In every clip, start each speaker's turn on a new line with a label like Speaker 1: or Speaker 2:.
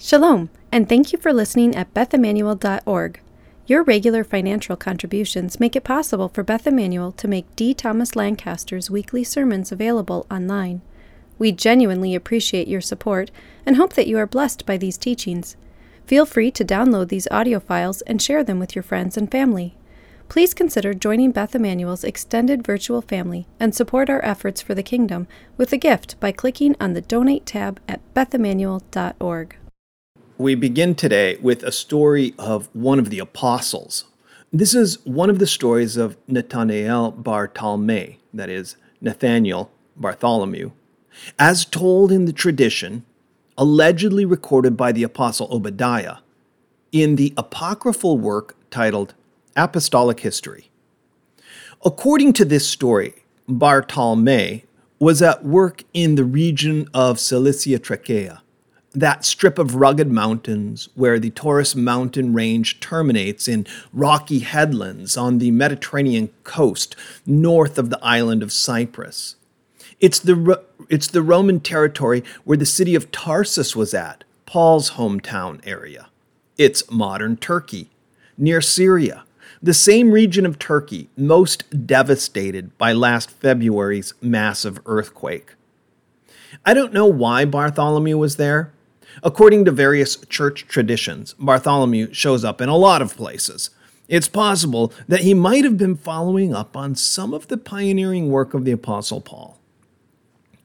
Speaker 1: Shalom, and thank you for listening at BethImmanuel.org. Your regular financial contributions make it possible for Beth Immanuel to make D. Thomas Lancaster's weekly sermons available online. We genuinely appreciate your support and hope that you are blessed by these teachings. Feel free to download these audio files and share them with your friends and family. Please consider joining Beth Immanuel's extended virtual family and support our efforts for the kingdom with a gift by clicking on the Donate tab at bethimmanuel.org.
Speaker 2: We begin today with a story of one of the apostles. This is one of the stories of Nathanael Bartalme, that is, Nathaniel Bartholomew, as told in the tradition, allegedly recorded by the apostle Obadiah, in the apocryphal work titled Apostolic History. According to this story, Bartalme was at work in the region of Cilicia Trachea that strip of rugged mountains where the Taurus mountain range terminates in rocky headlands on the Mediterranean coast north of the island of Cyprus. It's the, it's the Roman territory where the city of Tarsus was at, Paul's hometown area. It's modern Turkey, near Syria, the same region of Turkey most devastated by last February's massive earthquake. I don't know why Bartholomew was there. According to various church traditions, Bartholomew shows up in a lot of places. It's possible that he might have been following up on some of the pioneering work of the Apostle Paul.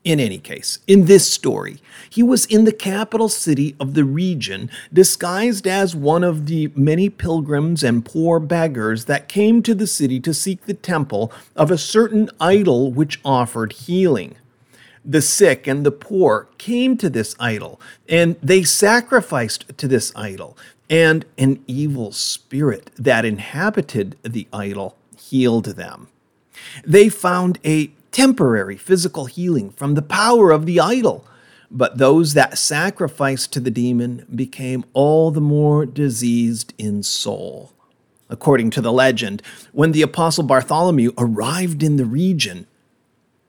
Speaker 2: In any case, in this story, he was in the capital city of the region, disguised as one of the many pilgrims and poor beggars that came to the city to seek the temple of a certain idol which offered healing the sick and the poor came to this idol, and they sacrificed to this idol, and an evil spirit that inhabited the idol healed them. They found a temporary physical healing from the power of the idol, but those that sacrificed to the demon became all the more diseased in soul. According to the legend, when the apostle Bartholomew arrived in the region,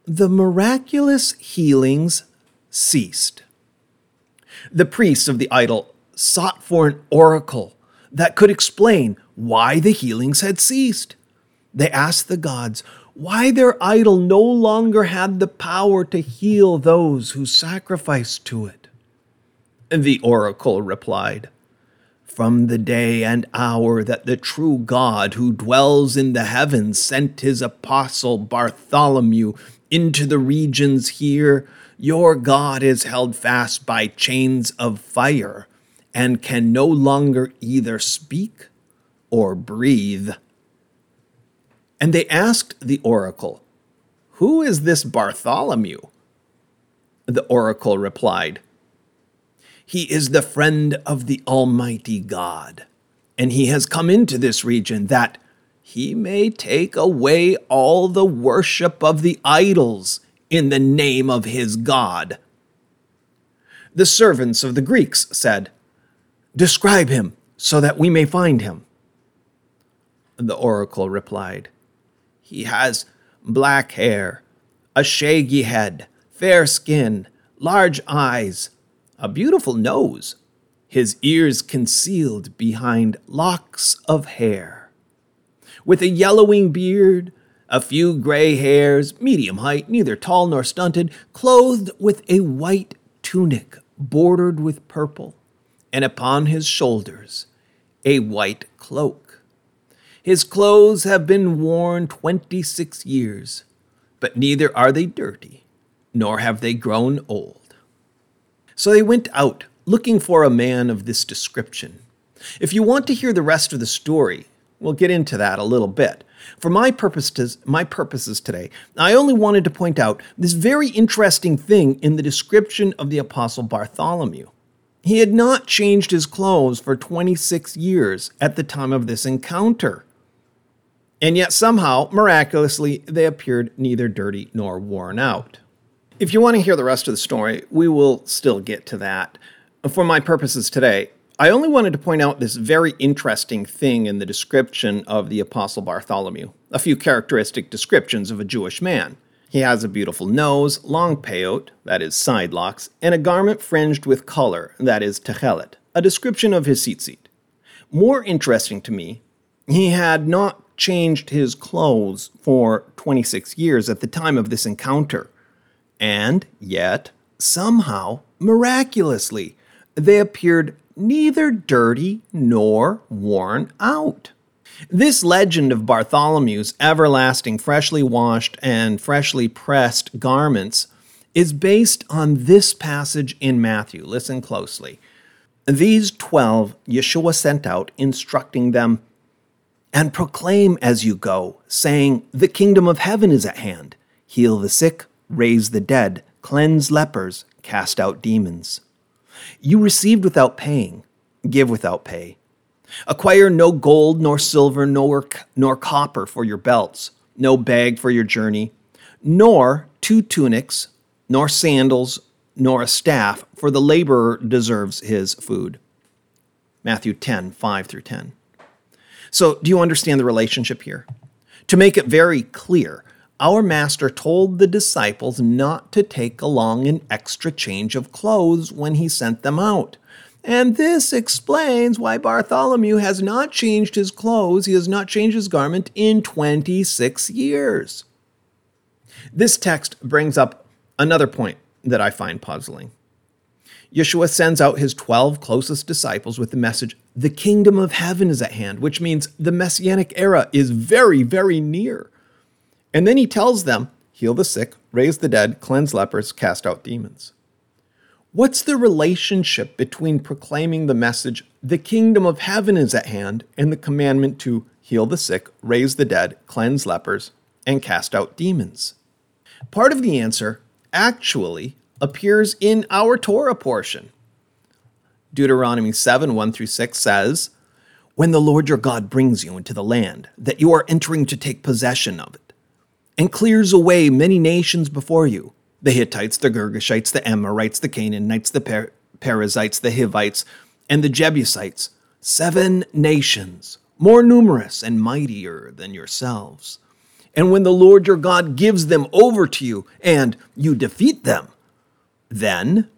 Speaker 2: the miraculous healings ceased. The priests of the idol sought for an oracle that could explain why the healings had ceased. They asked the gods why their idol no longer had the power to heal those who sacrificed to it. The oracle replied, From the day and hour that the true God who dwells in the heavens sent his apostle Bartholomew into the regions here, your God is held fast by chains of fire and can no longer either speak or breathe. And they asked the oracle, Who is this Bartholomew? The oracle replied, He is the friend of the Almighty God, and he has come into this region that he may take away all the worship of the idols in the name of his God. The servants of the Greeks said, Describe him so that we may find him. The oracle replied, He has black hair, a shaggy head, fair skin, large eyes, a beautiful nose, his ears concealed behind locks of hair with a yellowing beard, a few gray hairs, medium height, neither tall nor stunted, clothed with a white tunic bordered with purple, and upon his shoulders a white cloak. His clothes have been worn twenty six years, but neither are they dirty, nor have they grown old. So they went out looking for a man of this description. If you want to hear the rest of the story, We'll get into that a little bit. For my purposes, my purposes today, I only wanted to point out this very interesting thing in the description of the apostle Bartholomew. He had not changed his clothes for 26 years at the time of this encounter. And yet somehow, miraculously, they appeared neither dirty nor worn out. If you want to hear the rest of the story, we will still get to that. For my purposes today, I only wanted to point out this very interesting thing in the description of the Apostle Bartholomew, a few characteristic descriptions of a Jewish man. He has a beautiful nose, long peot, that is side locks, and a garment fringed with color, that is techelet, a description of his tzitzit. More interesting to me, he had not changed his clothes for 26 years at the time of this encounter. And yet, somehow, miraculously, they appeared neither dirty nor worn out. This legend of Bartholomew's everlasting, freshly washed, and freshly pressed garments is based on this passage in Matthew. Listen closely. These twelve Yeshua sent out, instructing them, and proclaim as you go, saying, The kingdom of heaven is at hand. Heal the sick, raise the dead, cleanse lepers, cast out demons. You received without paying, give without pay. Acquire no gold, nor silver, nor, nor copper for your belts, no bag for your journey, nor two tunics, nor sandals, nor a staff, for the laborer deserves his food. Matthew 10, 5 through 10. So, do you understand the relationship here? To make it very clear, our master told the disciples not to take along an extra change of clothes when he sent them out. And this explains why Bartholomew has not changed his clothes, he has not changed his garment in 26 years. This text brings up another point that I find puzzling. Yeshua sends out his 12 closest disciples with the message, The kingdom of heaven is at hand, which means the messianic era is very, very near. And then he tells them, Heal the sick, raise the dead, cleanse lepers, cast out demons. What's the relationship between proclaiming the message, the kingdom of heaven is at hand, and the commandment to heal the sick, raise the dead, cleanse lepers, and cast out demons? Part of the answer actually appears in our Torah portion. Deuteronomy 7 1 through 6 says, When the Lord your God brings you into the land that you are entering to take possession of and clears away many nations before you, the Hittites, the Girgashites, the Amorites, the Canaanites, the per- Perizzites, the Hivites, and the Jebusites, seven nations, more numerous and mightier than yourselves. And when the Lord your God gives them over to you and you defeat them, then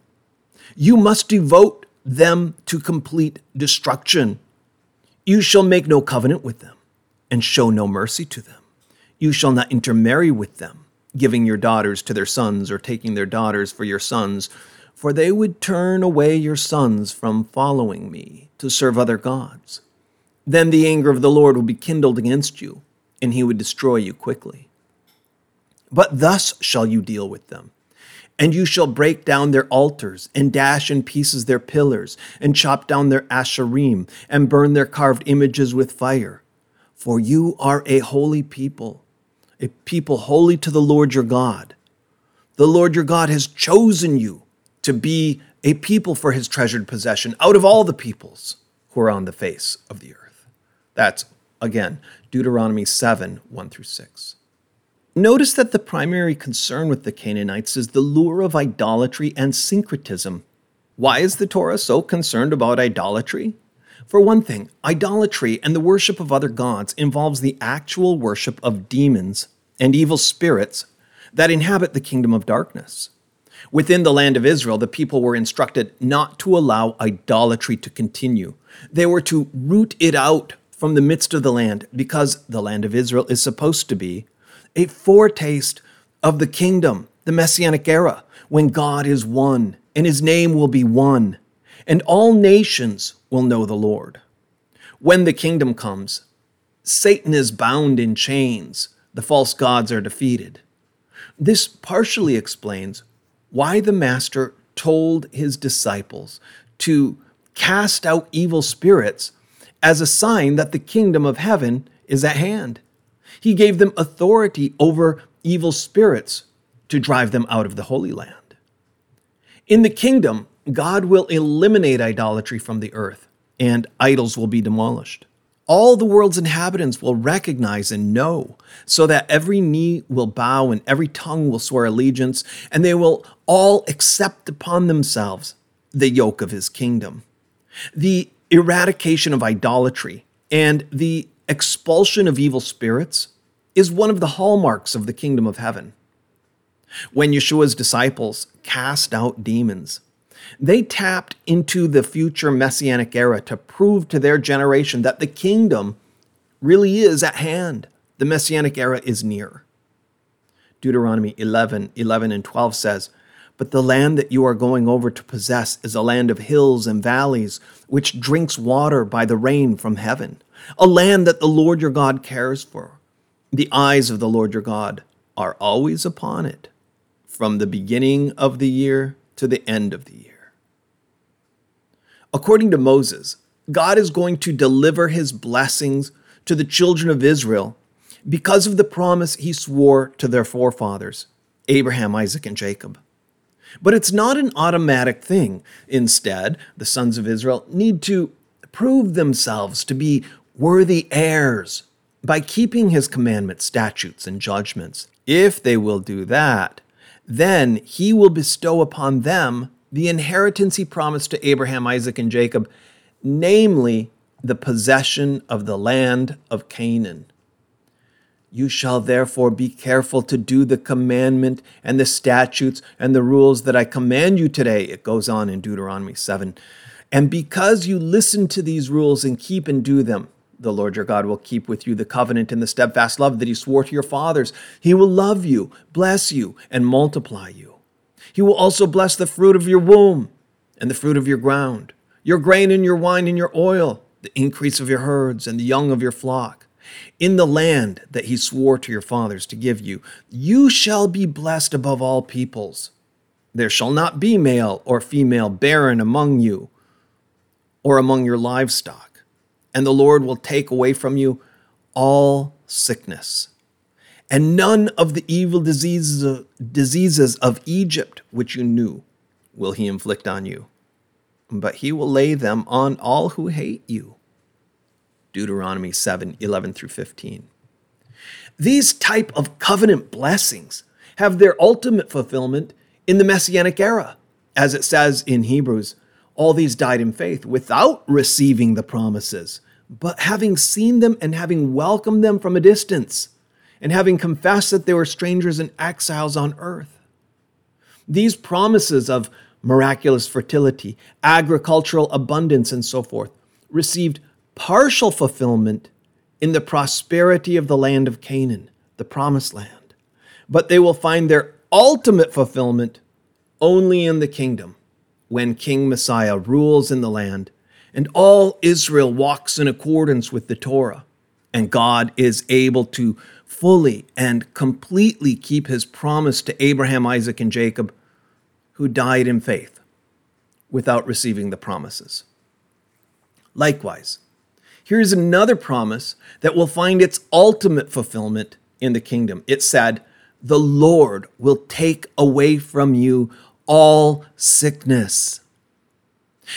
Speaker 2: you must devote them to complete destruction. You shall make no covenant with them and show no mercy to them. You shall not intermarry with them giving your daughters to their sons or taking their daughters for your sons, for they would turn away your sons from following me to serve other gods. Then the anger of the Lord will be kindled against you, and he would destroy you quickly. But thus shall you deal with them. And you shall break down their altars, and dash in pieces their pillars, and chop down their asherim, and burn their carved images with fire. For you are a holy people a people holy to the Lord your God. The Lord your God has chosen you to be a people for his treasured possession out of all the peoples who are on the face of the earth. That's, again, Deuteronomy 7 1 through 6. Notice that the primary concern with the Canaanites is the lure of idolatry and syncretism. Why is the Torah so concerned about idolatry? For one thing, idolatry and the worship of other gods involves the actual worship of demons and evil spirits that inhabit the kingdom of darkness. Within the land of Israel, the people were instructed not to allow idolatry to continue. They were to root it out from the midst of the land because the land of Israel is supposed to be a foretaste of the kingdom, the messianic era, when God is one and his name will be one and all nations will know the Lord. When the kingdom comes, Satan is bound in chains, the false gods are defeated. This partially explains why the Master told his disciples to cast out evil spirits as a sign that the kingdom of heaven is at hand. He gave them authority over evil spirits to drive them out of the Holy Land. In the kingdom, God will eliminate idolatry from the earth, and idols will be demolished. All the world's inhabitants will recognize and know, so that every knee will bow and every tongue will swear allegiance, and they will all accept upon themselves the yoke of his kingdom. The eradication of idolatry and the expulsion of evil spirits is one of the hallmarks of the kingdom of heaven. When Yeshua's disciples cast out demons, they tapped into the future messianic era to prove to their generation that the kingdom really is at hand. The messianic era is near. Deuteronomy 11 11 and 12 says, But the land that you are going over to possess is a land of hills and valleys, which drinks water by the rain from heaven, a land that the Lord your God cares for. The eyes of the Lord your God are always upon it, from the beginning of the year to the end of the year. According to Moses, God is going to deliver his blessings to the children of Israel because of the promise he swore to their forefathers, Abraham, Isaac, and Jacob. But it's not an automatic thing. Instead, the sons of Israel need to prove themselves to be worthy heirs by keeping his commandments, statutes, and judgments. If they will do that, then he will bestow upon them the inheritance he promised to Abraham, Isaac, and Jacob, namely the possession of the land of Canaan. You shall therefore be careful to do the commandment and the statutes and the rules that I command you today. It goes on in Deuteronomy 7. And because you listen to these rules and keep and do them, the Lord your God will keep with you the covenant and the steadfast love that he swore to your fathers. He will love you, bless you, and multiply you. He will also bless the fruit of your womb and the fruit of your ground, your grain and your wine and your oil, the increase of your herds and the young of your flock. In the land that he swore to your fathers to give you, you shall be blessed above all peoples. There shall not be male or female barren among you or among your livestock, and the Lord will take away from you all sickness and none of the evil diseases of, diseases of Egypt which you knew will he inflict on you, but he will lay them on all who hate you. Deuteronomy 7 11 through 15. These type of covenant blessings have their ultimate fulfillment in the messianic era, as it says in Hebrews. All these died in faith without receiving the promises, but having seen them and having welcomed them from a distance and having confessed that they were strangers and exiles on earth. These promises of miraculous fertility, agricultural abundance, and so forth received partial fulfillment in the prosperity of the land of Canaan, the promised land. But they will find their ultimate fulfillment only in the kingdom, when King Messiah rules in the land and all Israel walks in accordance with the Torah, and God is able to fully and completely keep his promise to Abraham, Isaac, and Jacob, who died in faith without receiving the promises. Likewise, here's another promise that will find its ultimate fulfillment in the kingdom. It said, The Lord will take away from you all sickness.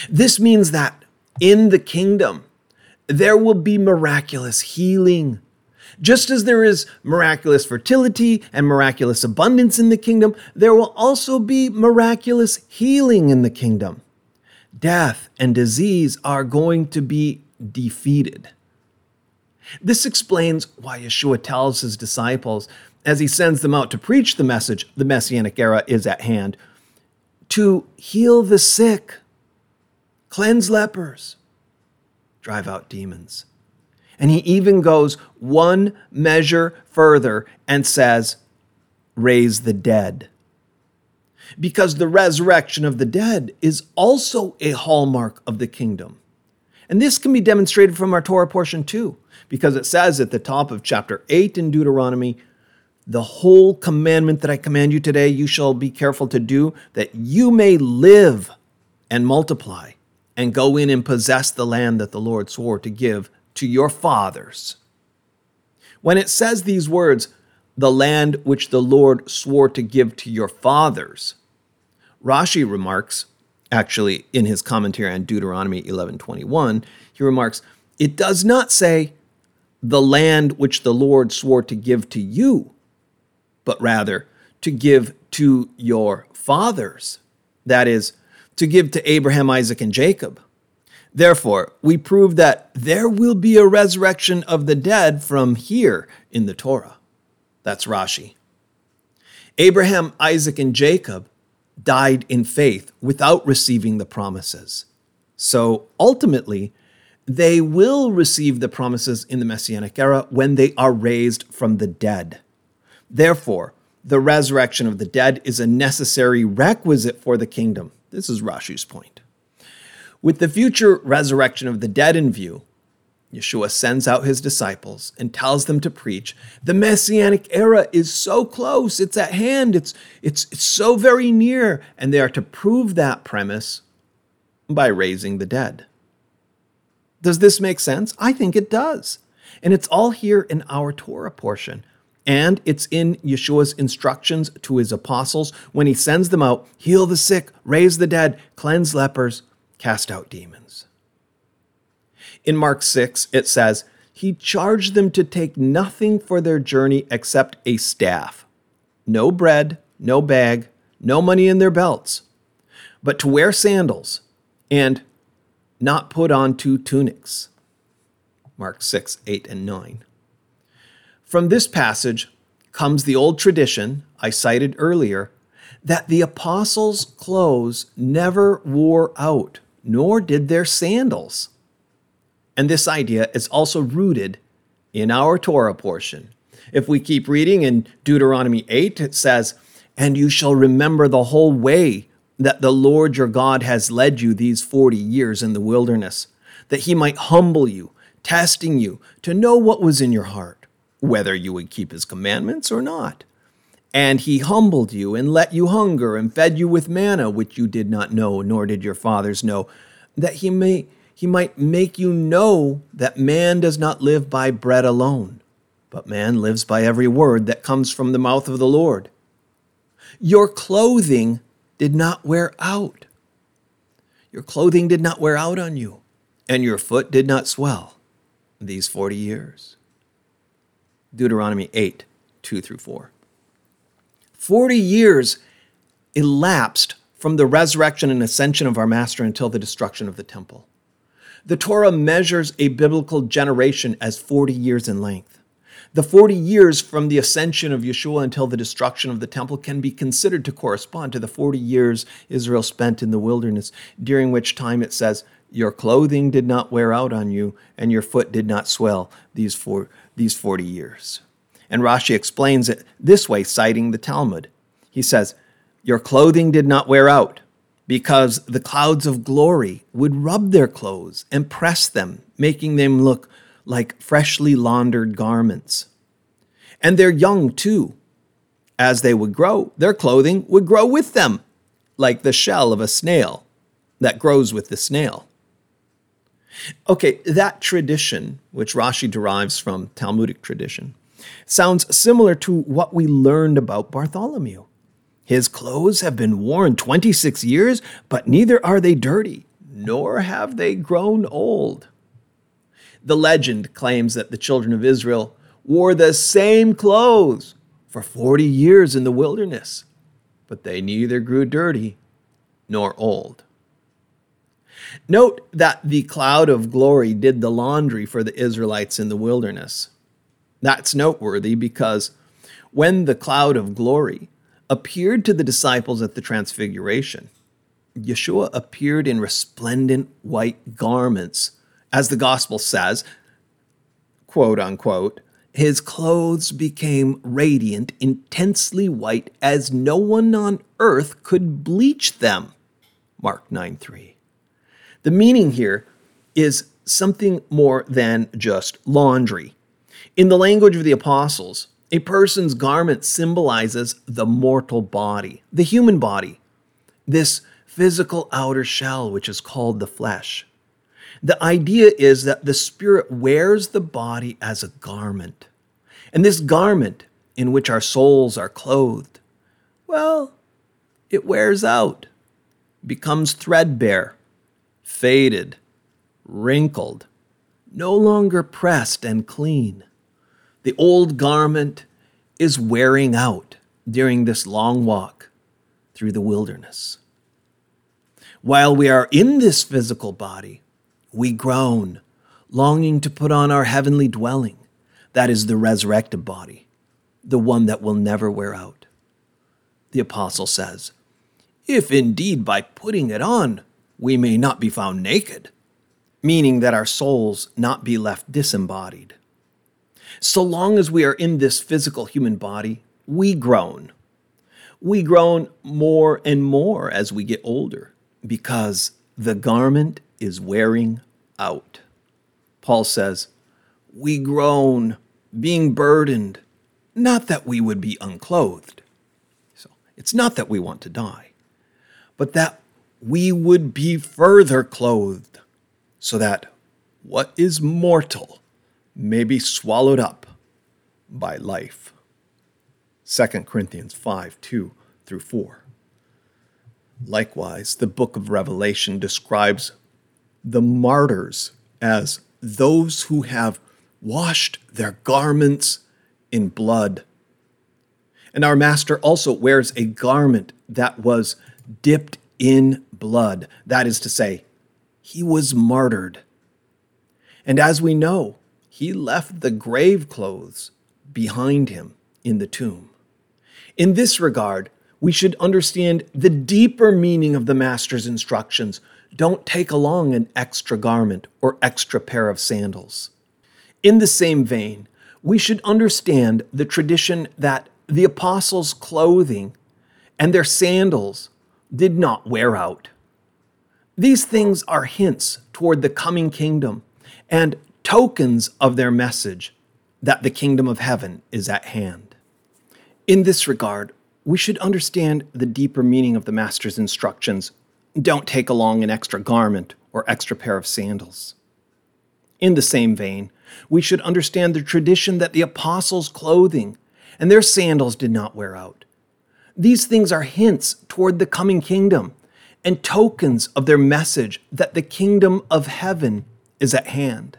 Speaker 2: This means that in the kingdom, there will be miraculous healing just as there is miraculous fertility and miraculous abundance in the kingdom, there will also be miraculous healing in the kingdom. Death and disease are going to be defeated. This explains why Yeshua tells his disciples, as he sends them out to preach the message, the messianic era is at hand, to heal the sick, cleanse lepers, drive out demons. And he even goes one measure further and says, raise the dead. Because the resurrection of the dead is also a hallmark of the kingdom. And this can be demonstrated from our Torah portion too, because it says at the top of chapter 8 in Deuteronomy, the whole commandment that I command you today, you shall be careful to do, that you may live and multiply and go in and possess the land that the Lord swore to give to your fathers. When it says these words, the land which the Lord swore to give to your fathers, Rashi remarks, actually in his commentary on Deuteronomy 11:21, he remarks, it does not say the land which the Lord swore to give to you, but rather to give to your fathers. That is, to give to Abraham, Isaac, and Jacob. Therefore, we prove that there will be a resurrection of the dead from here in the Torah. That's Rashi. Abraham, Isaac, and Jacob died in faith without receiving the promises. So ultimately, they will receive the promises in the Messianic era when they are raised from the dead. Therefore, the resurrection of the dead is a necessary requisite for the kingdom. This is Rashi's point. With the future resurrection of the dead in view, Yeshua sends out his disciples and tells them to preach. The messianic era is so close, it's at hand, it's, it's, it's so very near, and they are to prove that premise by raising the dead. Does this make sense? I think it does. And it's all here in our Torah portion. And it's in Yeshua's instructions to his apostles when he sends them out heal the sick, raise the dead, cleanse lepers, cast out demons. In Mark 6, it says, He charged them to take nothing for their journey except a staff no bread, no bag, no money in their belts, but to wear sandals and not put on two tunics. Mark 6, 8, and 9. From this passage comes the old tradition I cited earlier that the apostles' clothes never wore out, nor did their sandals. And this idea is also rooted in our Torah portion. If we keep reading in Deuteronomy 8, it says, And you shall remember the whole way that the Lord your God has led you these 40 years in the wilderness, that he might humble you, testing you to know what was in your heart, whether you would keep his commandments or not. And he humbled you and let you hunger and fed you with manna, which you did not know, nor did your fathers know, that he may he might make you know that man does not live by bread alone, but man lives by every word that comes from the mouth of the Lord. Your clothing did not wear out. Your clothing did not wear out on you, and your foot did not swell these 40 years. Deuteronomy 8, 2 through 4. 40 years elapsed from the resurrection and ascension of our Master until the destruction of the temple. The Torah measures a biblical generation as 40 years in length. The 40 years from the ascension of Yeshua until the destruction of the temple can be considered to correspond to the 40 years Israel spent in the wilderness, during which time it says, Your clothing did not wear out on you, and your foot did not swell these, four, these 40 years. And Rashi explains it this way, citing the Talmud. He says, Your clothing did not wear out because the clouds of glory would rub their clothes and press them, making them look like freshly laundered garments. And their young, too. As they would grow, their clothing would grow with them, like the shell of a snail that grows with the snail. Okay, that tradition, which Rashi derives from Talmudic tradition, sounds similar to what we learned about Bartholomew. His clothes have been worn 26 years, but neither are they dirty, nor have they grown old. The legend claims that the children of Israel wore the same clothes for 40 years in the wilderness, but they neither grew dirty nor old. Note that the cloud of glory did the laundry for the Israelites in the wilderness. That's noteworthy because when the cloud of glory appeared to the disciples at the Transfiguration, Yeshua appeared in resplendent white garments. As the gospel says, quote unquote, his clothes became radiant, intensely white, as no one on earth could bleach them. Mark 9 3. The meaning here is something more than just laundry. In the language of the apostles, a person's garment symbolizes the mortal body, the human body, this physical outer shell, which is called the flesh. The idea is that the spirit wears the body as a garment. And this garment, in which our souls are clothed, well, it wears out, becomes threadbare, faded, wrinkled, no longer pressed and clean. The old garment is wearing out during this long walk through the wilderness. While we are in this physical body, we groan, longing to put on our heavenly dwelling. That is the resurrected body, the one that will never wear out. the apostle says, If indeed by putting it on we may not be found naked, meaning that our souls not be left disembodied. So long as we are in this physical human body, we groan. We groan more and more as we get older because the garment is wearing out. Paul says, We groan, being burdened, not that we would be unclothed. So it's not that we want to die, but that we would be further clothed, so that what is mortal may be swallowed up by life. 2 Corinthians 5 2 through 4. Likewise, the book of Revelation describes the martyrs as those who have washed their garments in blood. And our Master also wears a garment that was dipped in blood. That is to say, he was martyred. And as we know, he left the grave clothes behind him in the tomb. In this regard, we should understand the deeper meaning of the Master's instructions. Don't take along an extra garment or extra pair of sandals. In the same vein, we should understand the tradition that the apostles' clothing and their sandals did not wear out. These things are hints toward the coming kingdom and tokens of their message that the kingdom of heaven is at hand. In this regard, we should understand the deeper meaning of the Master's instructions. Don't take along an extra garment or extra pair of sandals. In the same vein, we should understand the tradition that the apostles' clothing and their sandals did not wear out. These things are hints toward the coming kingdom and tokens of their message that the kingdom of heaven is at hand.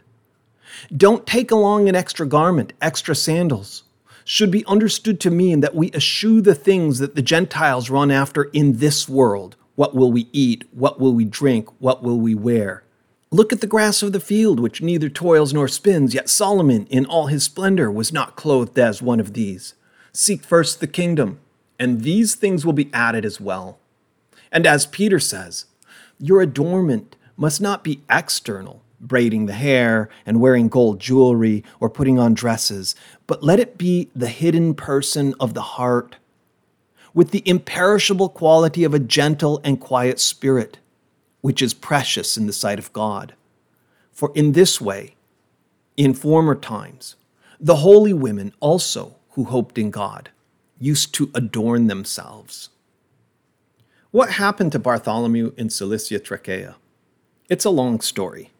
Speaker 2: Don't take along an extra garment, extra sandals, should be understood to mean that we eschew the things that the Gentiles run after in this world. What will we eat? What will we drink? What will we wear? Look at the grass of the field, which neither toils nor spins, yet Solomon in all his splendor was not clothed as one of these. Seek first the kingdom, and these things will be added as well. And as Peter says, your adornment must not be external, braiding the hair and wearing gold jewelry or putting on dresses, but let it be the hidden person of the heart, with the imperishable quality of a gentle and quiet spirit, which is precious in the sight of God. For in this way, in former times, the holy women also who hoped in God used to adorn themselves. What happened to Bartholomew in Cilicia Trachea? It's a long story.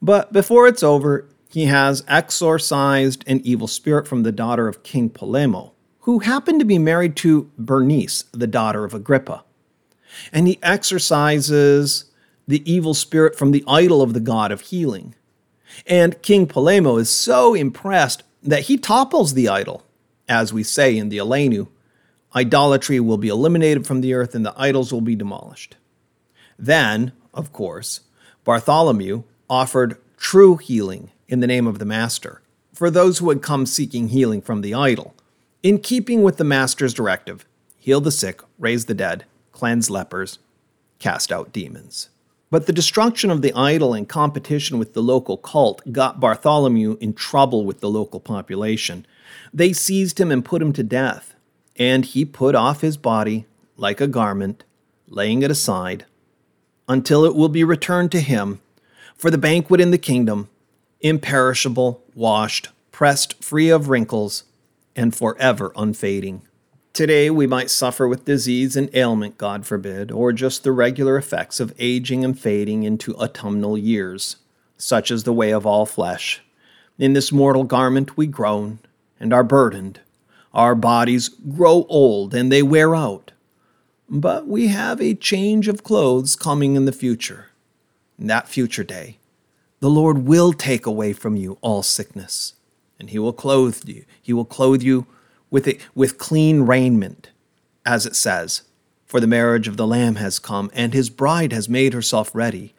Speaker 2: But before it's over, he has exorcised an evil spirit from the daughter of King Polemo, who happened to be married to Bernice, the daughter of Agrippa. And he exorcises the evil spirit from the idol of the god of healing. And King Polemo is so impressed that he topples the idol, as we say in the Aleinu. Idolatry will be eliminated from the earth and the idols will be demolished. Then, of course, Bartholomew offered true healing in the name of the Master for those who had come seeking healing from the idol, in keeping with the Master's directive heal the sick, raise the dead, cleanse lepers, cast out demons. But the destruction of the idol in competition with the local cult got Bartholomew in trouble with the local population. They seized him and put him to death, and he put off his body like a garment, laying it aside, until it will be returned to him for the banquet in the kingdom, imperishable, washed, pressed free of wrinkles, and forever unfading. Today, we might suffer with disease and ailment, God forbid, or just the regular effects of aging and fading into autumnal years. Such is the way of all flesh. In this mortal garment we groan and are burdened. Our bodies grow old and they wear out. But we have a change of clothes coming in the future in that future day, the Lord will take away from you all sickness, and he will clothe you. He will clothe you with, it, with clean raiment, as it says, For the marriage of the Lamb has come, and his bride has made herself ready.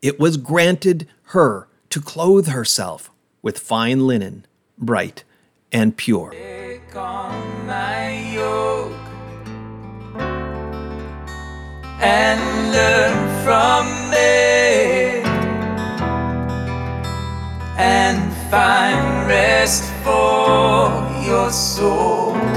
Speaker 2: It was granted her to clothe herself with fine linen, bright and pure.
Speaker 3: and learn from find rest for your soul.